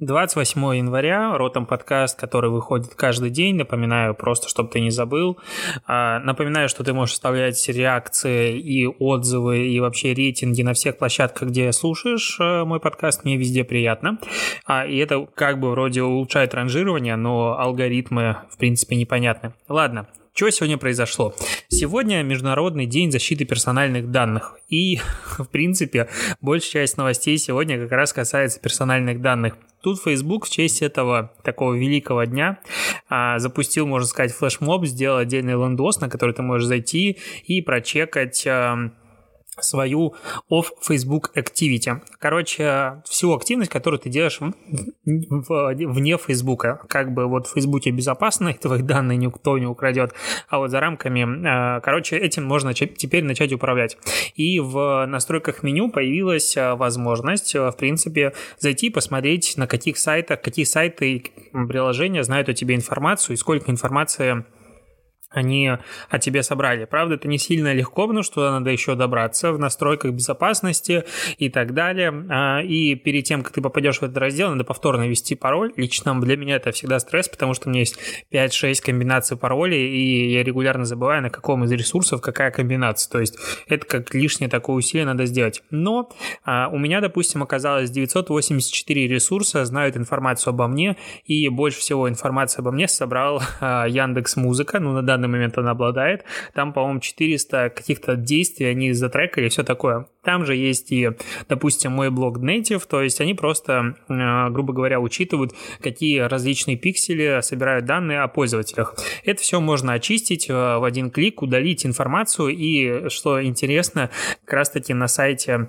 28 января, Ротом подкаст, который выходит каждый день. Напоминаю, просто чтобы ты не забыл. А, напоминаю, что ты можешь оставлять реакции и отзывы, и вообще рейтинги на всех площадках, где слушаешь э, мой подкаст. Мне везде приятно. А, и это как бы вроде улучшает ранжирование, но алгоритмы, в принципе, непонятны. Ладно, что сегодня произошло? Сегодня Международный день защиты персональных данных. И, в принципе, большая часть новостей сегодня как раз касается персональных данных. Тут Facebook в честь этого такого великого дня а, запустил, можно сказать, флешмоб, сделал отдельный лендос, на который ты можешь зайти и прочекать свою off Facebook activity. Короче, всю активность, которую ты делаешь вне Facebook. Как бы вот в Facebook безопасно, твои данные никто не украдет, а вот за рамками, э, короче, этим можно теперь начать управлять. И в настройках меню появилась э, возможность, э, в принципе, зайти посмотреть, на каких сайтах, какие сайты и приложения знают о тебе информацию и сколько информации они о тебе собрали. Правда, это не сильно легко, потому что надо еще добраться в настройках безопасности и так далее. А, и перед тем, как ты попадешь в этот раздел, надо повторно ввести пароль. Лично для меня это всегда стресс, потому что у меня есть 5-6 комбинаций паролей, и я регулярно забываю, на каком из ресурсов какая комбинация. То есть это как лишнее такое усилие надо сделать. Но а, у меня, допустим, оказалось 984 ресурса, знают информацию обо мне, и больше всего информации обо мне собрал а, Яндекс Музыка, ну, на данный данный момент она обладает. Там, по-моему, 400 каких-то действий они затрекали, все такое. Там же есть и, допустим, мой блог Native, то есть они просто, э, грубо говоря, учитывают, какие различные пиксели собирают данные о пользователях. Это все можно очистить э, в один клик, удалить информацию и, что интересно, как раз-таки на сайте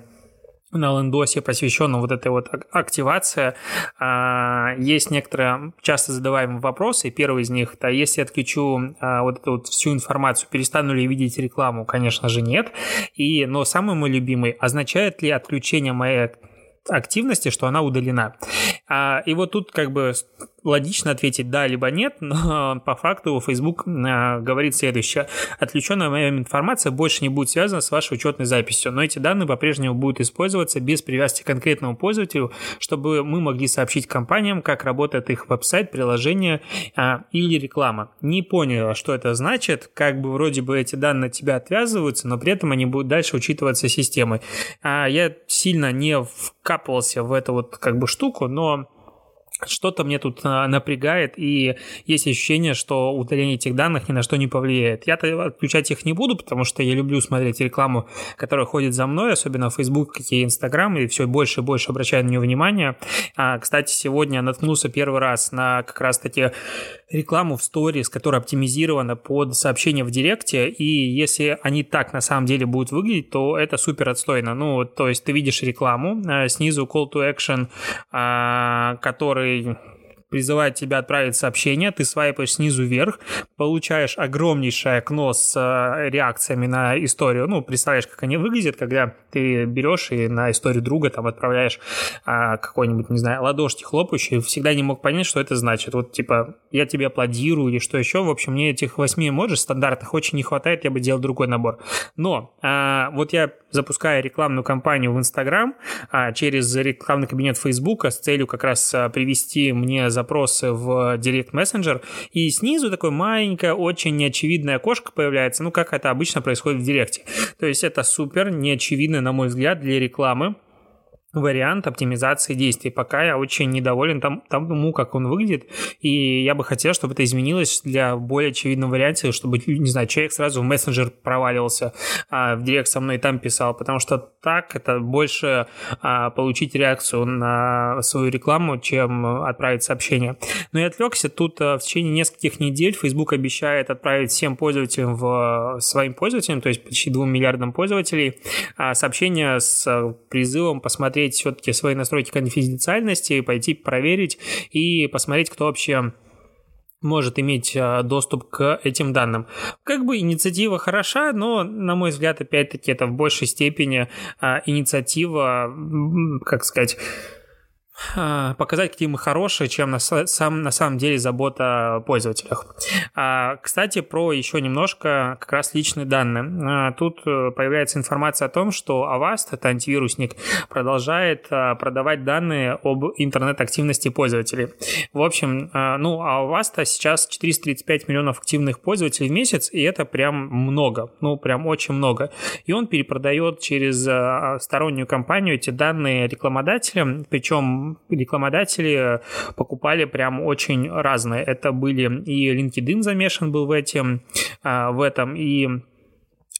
на лендосе, посвященном вот этой вот активации, а, есть некоторые часто задаваемые вопросы. Первый из них, да, если отключу а, вот эту вот всю информацию, перестану ли видеть рекламу? Конечно же, нет. И, но самый мой любимый, означает ли отключение моей активности, что она удалена. А, и вот тут как бы логично ответить да либо нет, но по факту Facebook а, говорит следующее. Отключенная моя информация больше не будет связана с вашей учетной записью, но эти данные по-прежнему будут использоваться без привязки к конкретному пользователю, чтобы мы могли сообщить компаниям, как работает их веб-сайт, приложение а, или реклама. Не понял, что это значит, как бы вроде бы эти данные от тебя отвязываются, но при этом они будут дальше учитываться системой. А, я сильно не вкапывался в эту вот как бы штуку, но что-то мне тут а, напрягает, и есть ощущение, что удаление этих данных ни на что не повлияет. Я-то отключать их не буду, потому что я люблю смотреть рекламу, которая ходит за мной, особенно в Facebook, какие Instagram, и все больше и больше обращаю на нее внимание. А, кстати, сегодня наткнулся первый раз на как раз-таки рекламу в сторис, которая оптимизирована под сообщения в директе, и если они так на самом деле будут выглядеть, то это супер отстойно. Ну, то есть ты видишь рекламу, а, снизу call to action, а, который призывает тебя отправить сообщение, ты свайпаешь снизу вверх, получаешь огромнейшее окно с э, реакциями на историю. Ну, представляешь, как они выглядят, когда ты берешь и на историю друга там отправляешь а, какой-нибудь, не знаю, ладошки хлопающие. Всегда не мог понять, что это значит. Вот, типа, я тебе аплодирую или что еще. В общем, мне этих восьми эмоджи стандартных очень не хватает, я бы делал другой набор. Но а, вот я запускаю рекламную кампанию в Инстаграм а, через рекламный кабинет Фейсбука с целью как раз а, привести мне запросы в Direct Messenger, и снизу такое маленькое, очень неочевидное окошко появляется, ну, как это обычно происходит в Директе. То есть это супер неочевидно, на мой взгляд, для рекламы, вариант оптимизации действий. Пока я очень недоволен там, тому, как он выглядит, и я бы хотел, чтобы это изменилось для более очевидного варианта, чтобы, не знаю, человек сразу в мессенджер проваливался, а в директ со мной там писал, потому что так это больше а, получить реакцию на свою рекламу, чем отправить сообщение. Но я отвлекся, тут а, в течение нескольких недель Facebook обещает отправить всем пользователям, в, своим пользователям, то есть почти 2 миллиардам пользователей, а, сообщение с призывом посмотреть посмотреть все-таки свои настройки конфиденциальности, пойти проверить и посмотреть, кто вообще может иметь а, доступ к этим данным. Как бы инициатива хороша, но, на мой взгляд, опять-таки, это в большей степени а, инициатива, как сказать, показать, какие мы хорошие, чем на, сам, на самом деле забота о пользователях. А, кстати, про еще немножко как раз личные данные. А, тут э, появляется информация о том, что Avast, это антивирусник, продолжает а, продавать данные об интернет-активности пользователей. В общем, а, ну, а Avast сейчас 435 миллионов активных пользователей в месяц, и это прям много, ну, прям очень много. И он перепродает через а, стороннюю компанию эти данные рекламодателям, причем рекламодатели покупали прям очень разные. Это были и LinkedIn замешан был в, этом, а, в этом, и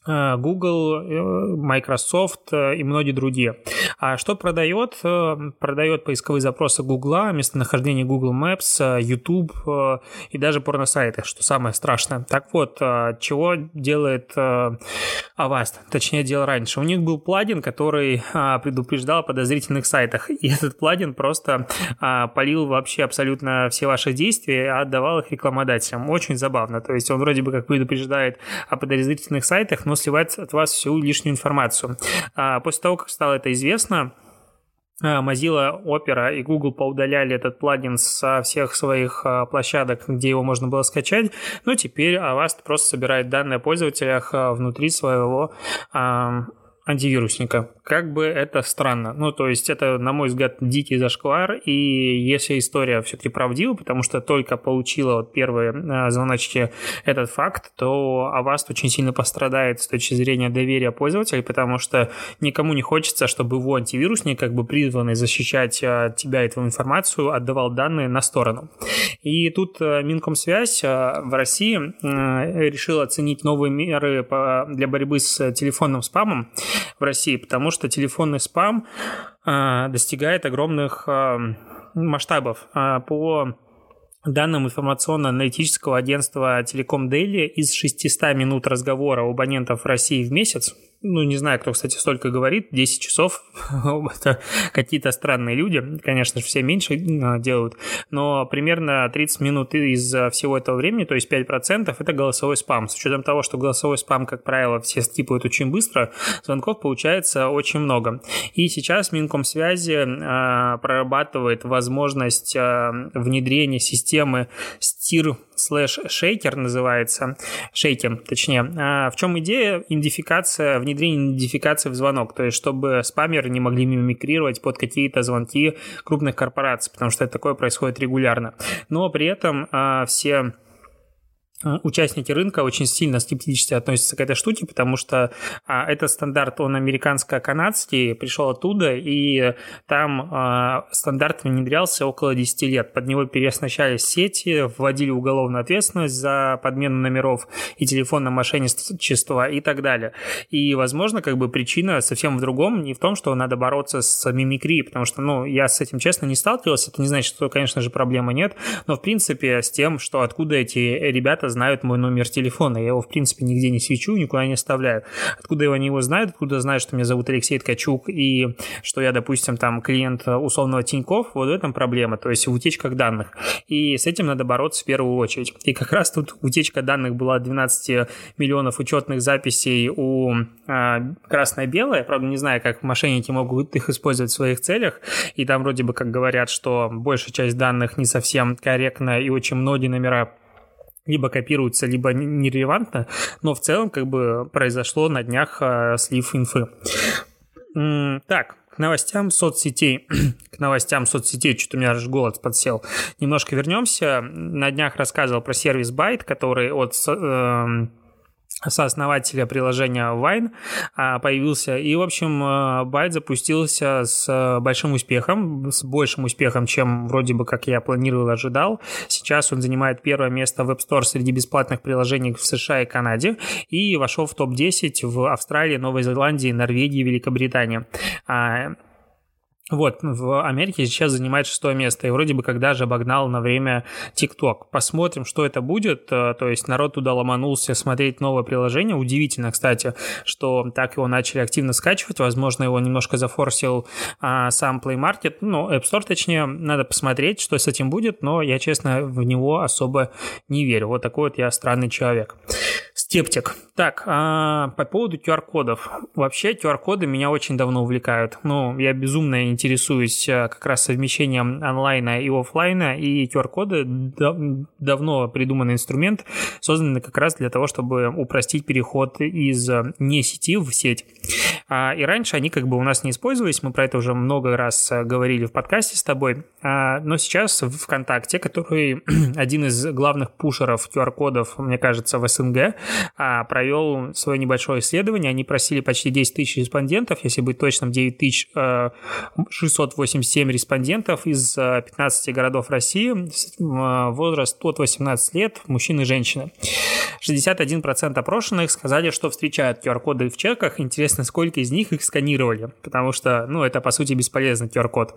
Э, Google, э, Microsoft э, и многие другие. А что продает? Продает поисковые запросы Google, местонахождение Google Maps, YouTube и даже порносайты, что самое страшное. Так вот, чего делает Avast? Точнее, делал раньше. У них был плагин, который предупреждал о подозрительных сайтах. И этот плагин просто полил вообще абсолютно все ваши действия, и отдавал их рекламодателям. Очень забавно. То есть он вроде бы как предупреждает о подозрительных сайтах, но сливает от вас всю лишнюю информацию. А после того, как стало это известно, а, Mozilla Opera и Google поудаляли этот плагин со всех своих а, площадок, где его можно было скачать, но теперь Avast просто собирает данные о пользователях а, внутри своего антивирусника. Как бы это странно. Ну, то есть это, на мой взгляд, дикий зашквар, и если история все-таки правдива, потому что только получила вот первые а, звоночки этот факт, то Avast очень сильно пострадает с точки зрения доверия пользователей, потому что никому не хочется, чтобы его антивирусник, как бы призванный защищать а, тебя и твою информацию, отдавал данные на сторону. И тут а, Минкомсвязь в России решила оценить новые меры для борьбы с телефонным спамом, в России, потому что телефонный спам а, достигает огромных а, масштабов. А, по данным информационно-аналитического агентства Телеком Дели, из 600 минут разговора у абонентов России в месяц ну, не знаю, кто, кстати, столько говорит, 10 часов, это какие-то странные люди, конечно же, все меньше а, делают, но примерно 30 минут из всего этого времени, то есть 5%, это голосовой спам. С учетом того, что голосовой спам, как правило, все скипают очень быстро, звонков получается очень много. И сейчас Минкомсвязи э, прорабатывает возможность э, внедрения системы стир слэш шейкер называется, шейкер, точнее. А в чем идея? Идентификация, внедрение идентификации в звонок, то есть чтобы спамеры не могли мимикрировать под какие-то звонки крупных корпораций, потому что это такое происходит регулярно. Но при этом а, все участники рынка очень сильно скептически относятся к этой штуке, потому что а, этот стандарт, он американско-канадский, пришел оттуда, и там а, стандарт внедрялся около 10 лет. Под него переоснащались сети, вводили уголовную ответственность за подмену номеров и телефонное мошенничество и так далее. И, возможно, как бы причина совсем в другом, не в том, что надо бороться с мимикрией, потому что, ну, я с этим, честно, не сталкивался, это не значит, что, конечно же, проблемы нет, но, в принципе, с тем, что откуда эти ребята знают мой номер телефона. Я его, в принципе, нигде не свечу, никуда не оставляю. Откуда они его знают, откуда знают, что меня зовут Алексей Ткачук и что я, допустим, там клиент условного Тиньков, вот в этом проблема, то есть в утечках данных. И с этим надо бороться в первую очередь. И как раз тут утечка данных была 12 миллионов учетных записей у а, красное-белое. Правда, не знаю, как мошенники могут их использовать в своих целях. И там вроде бы как говорят, что большая часть данных не совсем корректна и очень многие номера либо копируются, либо нерелевантно, но в целом как бы произошло на днях э, слив инфы. Так, к новостям соцсетей. к новостям соцсетей, что-то у меня аж голод подсел. Немножко вернемся. На днях рассказывал про сервис Byte, который от э, сооснователя приложения Wine а, появился. И, в общем, э, Байт запустился с большим успехом, с большим успехом, чем вроде бы, как я планировал, ожидал. Сейчас он занимает первое место в App Store среди бесплатных приложений в США и Канаде и вошел в топ-10 в Австралии, Новой Зеландии, Норвегии, Великобритании. Вот, в Америке сейчас занимает шестое место, и вроде бы когда же обогнал на время TikTok. Посмотрим, что это будет, э, то есть народ туда ломанулся смотреть новое приложение. Удивительно, кстати, что так его начали активно скачивать, возможно, его немножко зафорсил а, сам Play Market, ну, App Store, точнее, надо посмотреть, что с этим будет, но я, честно, в него особо не верю. Вот такой вот я странный человек. Скептик. Так, а, по поводу QR-кодов. Вообще QR-коды меня очень давно увлекают. Ну, я безумно интересуюсь а, как раз совмещением онлайна и офлайна, и QR-коды дав давно придуманный инструмент, созданный как раз для того, чтобы упростить переход из а, не сети в сеть. А, и раньше они как бы у нас не использовались, мы про это уже много раз а, говорили в подкасте с тобой, а, но сейчас в ВКонтакте, который один из главных пушеров QR-кодов, мне кажется, в СНГ, а, провел свое небольшое исследование. Они просили почти 10 тысяч респондентов, если быть точным, 9 тысяч 687 э, респондентов из 15 э, городов России, э, возраст от 18 лет, мужчины и женщины. 61% опрошенных сказали, что встречают QR-коды в чеках. Интересно, сколько из них их сканировали, потому что, ну, это, по сути, бесполезный QR-код.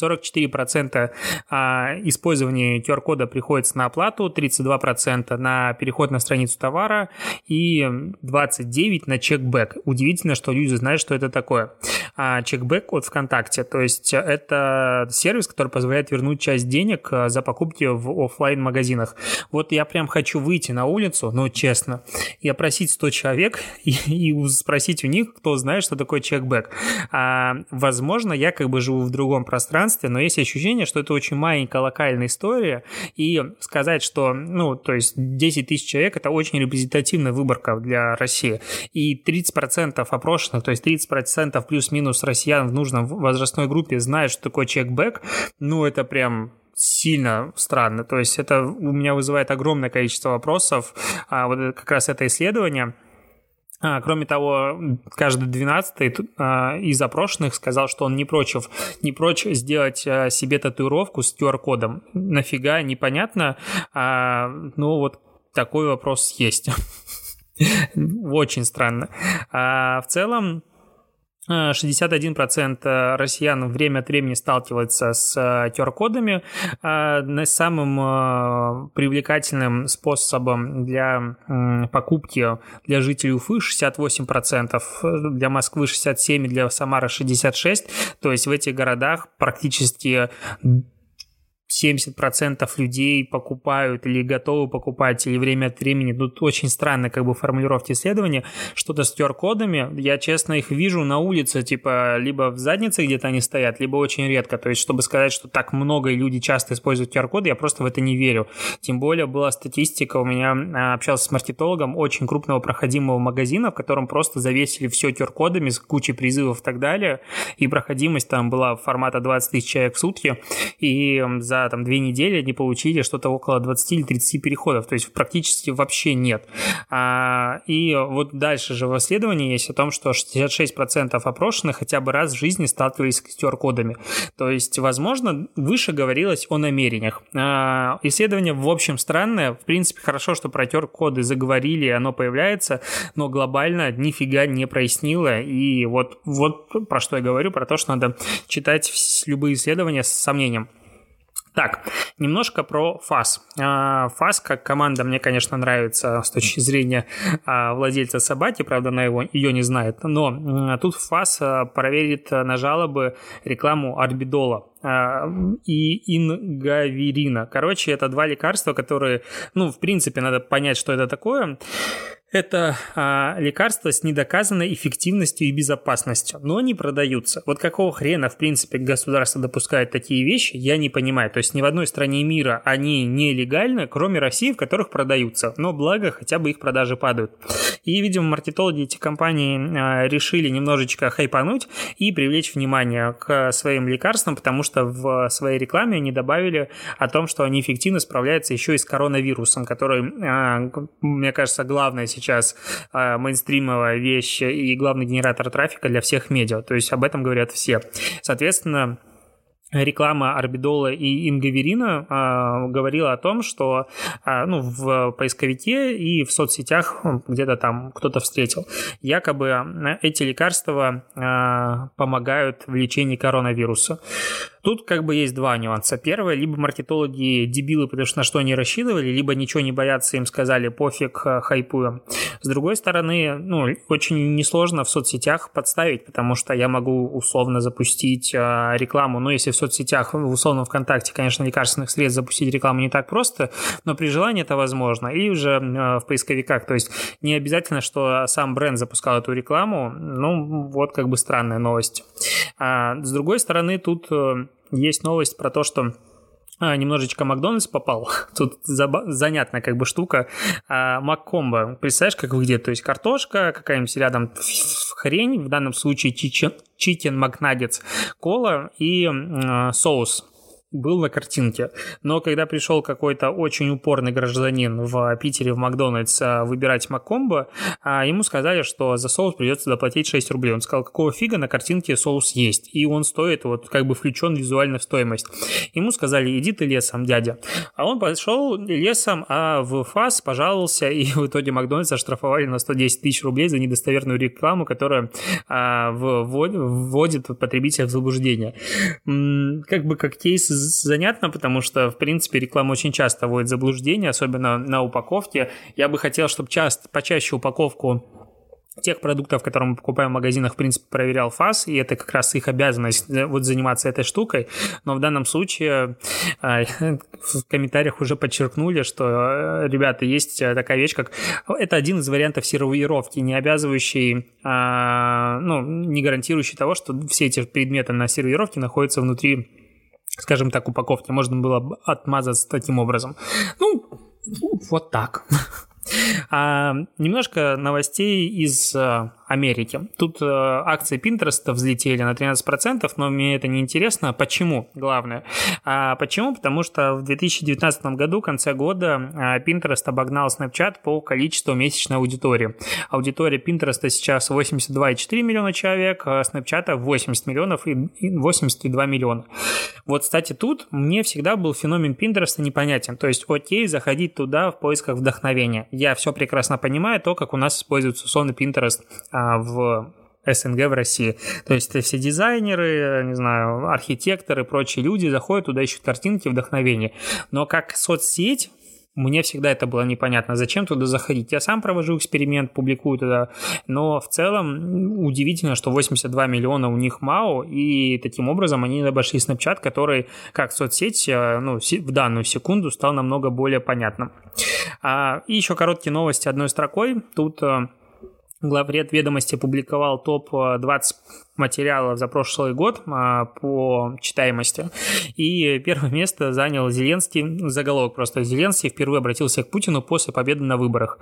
44% а, использования QR-кода приходится на оплату, 32% на переход на страницу товара и 29% на чекбэк. Удивительно, что люди знают, что это такое. А, чекбэк от ВКонтакте, то есть это сервис, который позволяет вернуть часть денег а, за покупки в офлайн магазинах Вот я прям хочу выйти на улицу, но честно, и опросить 100 человек и, и спросить у них, кто знает, что такое чекбэк. А, возможно, я как бы живу в другом пространстве, пространстве, но есть ощущение, что это очень маленькая локальная история, и сказать, что, ну, то есть 10 тысяч человек – это очень репрезентативная выборка для России, и 30% опрошенных, то есть 30% плюс-минус россиян в нужном возрастной группе знают, что такое чекбэк, ну, это прям сильно странно. То есть это у меня вызывает огромное количество вопросов. А вот как раз это исследование – а, кроме того, каждый двенадцатый а, из опрошенных сказал, что он не прочь, не прочь сделать а, себе татуировку с QR-кодом. Нафига, непонятно. А, ну, вот такой вопрос есть. Очень странно. А, в целом, 61% э, россиян время от времени сталкиваются с QR-кодами. Э, самым э, привлекательным способом для покупки для жителей Уфы 68%, для Москвы 67%, для Самары 66%. То есть в этих городах практически 70% людей покупают или готовы покупать, или время от времени, тут очень странно как бы формулировки исследования, что-то с QR-кодами, я честно их вижу на улице, типа, либо в заднице где-то они стоят, либо очень редко, то есть, чтобы сказать, что так много и люди часто используют QR-коды, я просто в это не верю. Тем более была статистика, у меня а, общался с маркетологом очень крупного проходимого магазина, в котором просто завесили все QR-кодами с кучей призывов и так далее, и проходимость там была формата 20 тысяч человек в сутки, и за там две недели они получили что-то около 20 или 30 переходов, то есть практически вообще нет. А, и вот дальше же в исследовании есть о том, что 66% опрошенных хотя бы раз в жизни сталкивались с QR-кодами. То есть, возможно, выше говорилось о намерениях. А, исследование, в общем, странное. В принципе, хорошо, что про QR-коды заговорили, оно появляется, но глобально нифига не прояснило. И вот, вот про что я говорю, про то, что надо читать любые исследования с сомнением. Так, немножко про ФАС. А, ФАС как команда мне, конечно, нравится с точки зрения а, владельца собаки, правда, она его, ее не знает, но тут ФАС а, проверит на жалобы рекламу Арбидола и ингаверина. Короче, это два лекарства, которые, ну, в принципе, надо понять, что это такое это а, лекарства с недоказанной эффективностью и безопасностью, но они продаются. Вот какого хрена, в принципе, государство допускает такие вещи, я не понимаю. То есть ни в одной стране мира они нелегальны, кроме России, в которых продаются. Но благо, хотя бы их продажи падают. И, видимо, маркетологи эти компании а, решили немножечко хайпануть и привлечь внимание к своим лекарствам, потому что в своей рекламе они добавили о том, что они эффективно справляются еще и с коронавирусом, который, а, мне кажется, главное сейчас сейчас э, мейнстримовая вещь и главный генератор трафика для всех медиа. То есть об этом говорят все. Соответственно, реклама Арбидола и Ингаверина э, говорила о том, что э, ну, в поисковике и в соцсетях где-то там кто-то встретил. Якобы эти лекарства э, помогают в лечении коронавируса. Тут как бы есть два нюанса. Первое, либо маркетологи дебилы, потому что на что они рассчитывали, либо ничего не боятся, им сказали пофиг, э, хайпуем. С другой стороны, ну, очень несложно в соцсетях подставить, потому что я могу условно запустить э, рекламу, ну, если в соцсетях, условно ВКонтакте, конечно, лекарственных средств запустить рекламу не так просто, но при желании это возможно. И уже э, в поисковиках, то есть не обязательно, что сам бренд запускал эту рекламу, ну, вот как бы странная новость. А с другой стороны, тут есть новость про то, что а, немножечко Макдональдс попал. Тут заба- занятная как бы штука. А, Маккомбо. Представляешь, как выглядит? То есть картошка, какая-нибудь рядом хрень, в данном случае чикен макнаггетс, кола и э, соус был на картинке. Но когда пришел какой-то очень упорный гражданин в Питере в Макдональдс а, выбирать Маккомбо, а, ему сказали, что за соус придется доплатить 6 рублей. Он сказал, какого фига на картинке соус есть. И он стоит, вот как бы включен визуально в стоимость. Ему сказали, иди ты лесом, дядя. А он пошел лесом, а в ФАС пожаловался, и в итоге Макдональдс оштрафовали на 110 тысяч рублей за недостоверную рекламу, которая а, вводит потребителя в заблуждение. Как бы как кейс занятно, потому что, в принципе, реклама очень часто вводит заблуждение, особенно на упаковке. Я бы хотел, чтобы часто, почаще упаковку тех продуктов, которые мы покупаем в магазинах, в принципе, проверял ФАС, и это как раз их обязанность э, вот заниматься этой штукой. Но в данном случае э, в комментариях уже подчеркнули, что, э, ребята, есть такая вещь, как... Это один из вариантов сервировки, не обязывающий, ну, не гарантирующий того, что все эти предметы на сервировке находятся внутри скажем так, упаковки. Можно было отмазаться таким образом. Ну, вот так. А, немножко новостей из а, Америки. Тут э, акции Pinterest взлетели на 13%, но мне это не интересно. Почему? Главное. А почему? Потому что в 2019 году, в конце года, э, Pinterest обогнал Snapchat по количеству месячной аудитории. Аудитория Pinterest сейчас 82,4 миллиона человек, а Snapchat 80 миллионов и 82 миллиона. Вот, кстати, тут мне всегда был феномен Pinterest непонятен. То есть, окей, заходить туда в поисках вдохновения. Я все прекрасно понимаю, то, как у нас используется условно Pinterest а, в СНГ в России. То есть все дизайнеры, не знаю, архитекторы, прочие люди заходят туда, ищут картинки, вдохновения. Но как соцсеть, мне всегда это было непонятно, зачем туда заходить. Я сам провожу эксперимент, публикую туда, но в целом удивительно, что 82 миллиона у них МАУ, и таким образом они обошли Snapchat, который, как соцсеть, э, ну, в данную секунду стал намного более понятным. А, и еще короткие новости одной строкой. Тут э, Главред ведомости публиковал топ-20 материалов за прошлый год а, по читаемости. И первое место занял Зеленский, заголовок просто Зеленский впервые обратился к Путину после победы на выборах.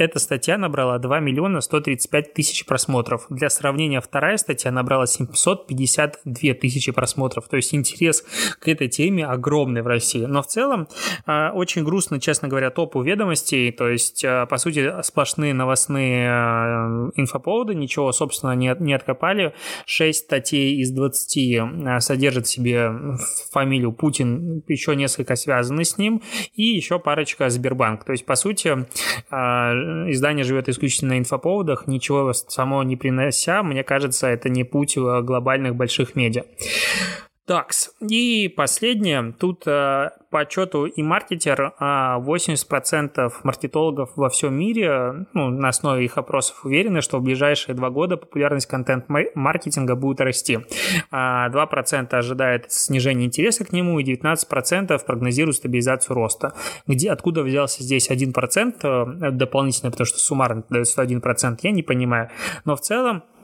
Эта статья набрала 2 миллиона 135 тысяч просмотров. Для сравнения, вторая статья набрала 752 тысячи просмотров. То есть интерес к этой теме огромный в России. Но в целом а, очень грустно, честно говоря, топу ведомостей. То есть, а, по сути, сплошные новостные а, инфоповоды, ничего, собственно, не, не откопали. 6 статей из 20 содержат в себе фамилию Путин, еще несколько связаны с ним, и еще парочка Сбербанк. То есть, по сути, издание живет исключительно на инфоповодах, ничего само не принося, мне кажется, это не путь глобальных больших медиа. Такс. И последнее. Тут э, по отчету и маркетер 80% э, маркетологов во всем мире ну, на основе их опросов уверены, что в ближайшие два года популярность контент-маркетинга будет расти. 2% а ожидает снижения интереса к нему и 19% прогнозируют стабилизацию роста. Где, откуда взялся здесь 1% э, дополнительно, потому что суммарно дается 1%, я не понимаю. Но в целом а,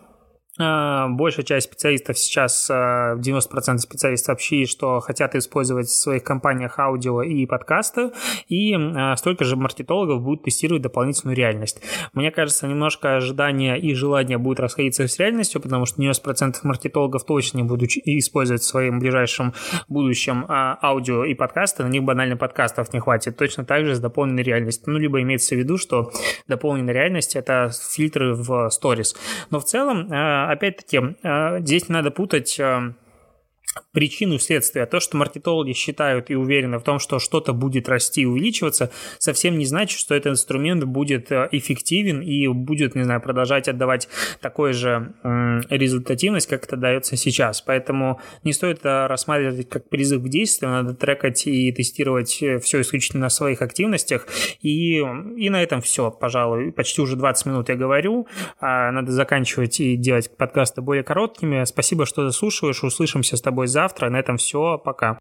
большая часть специалистов сейчас, 90% а, специалистов сообщили, что хотят использовать в своих компаниях аудио и подкасты, и а, столько же маркетологов будут тестировать дополнительную реальность. Мне кажется, немножко ожидания и желания будут расходиться с реальностью, потому что 90% маркетологов точно не будут использовать в своем ближайшем будущем аудио и подкасты, на них банально подкастов не хватит. Точно так же с дополненной реальностью. Ну, либо имеется в виду, что дополненная реальность — это фильтры в сторис. Но в целом опять-таки, э, здесь надо путать э, причину. А то, что маркетологи считают и уверены в том, что что-то будет расти и увеличиваться, совсем не значит, что этот инструмент будет э, эффективен и будет, не знаю, продолжать отдавать такой же результативность, как это дается сейчас. Поэтому не стоит это рассматривать как призыв к действию, надо трекать и тестировать э, все исключительно на своих активностях. И, и на этом все, пожалуй. Почти уже 20 минут я говорю. А надо заканчивать и делать подкасты более короткими. Спасибо, что заслушиваешь. Услышимся с тобой завтра. На этом все. Пока.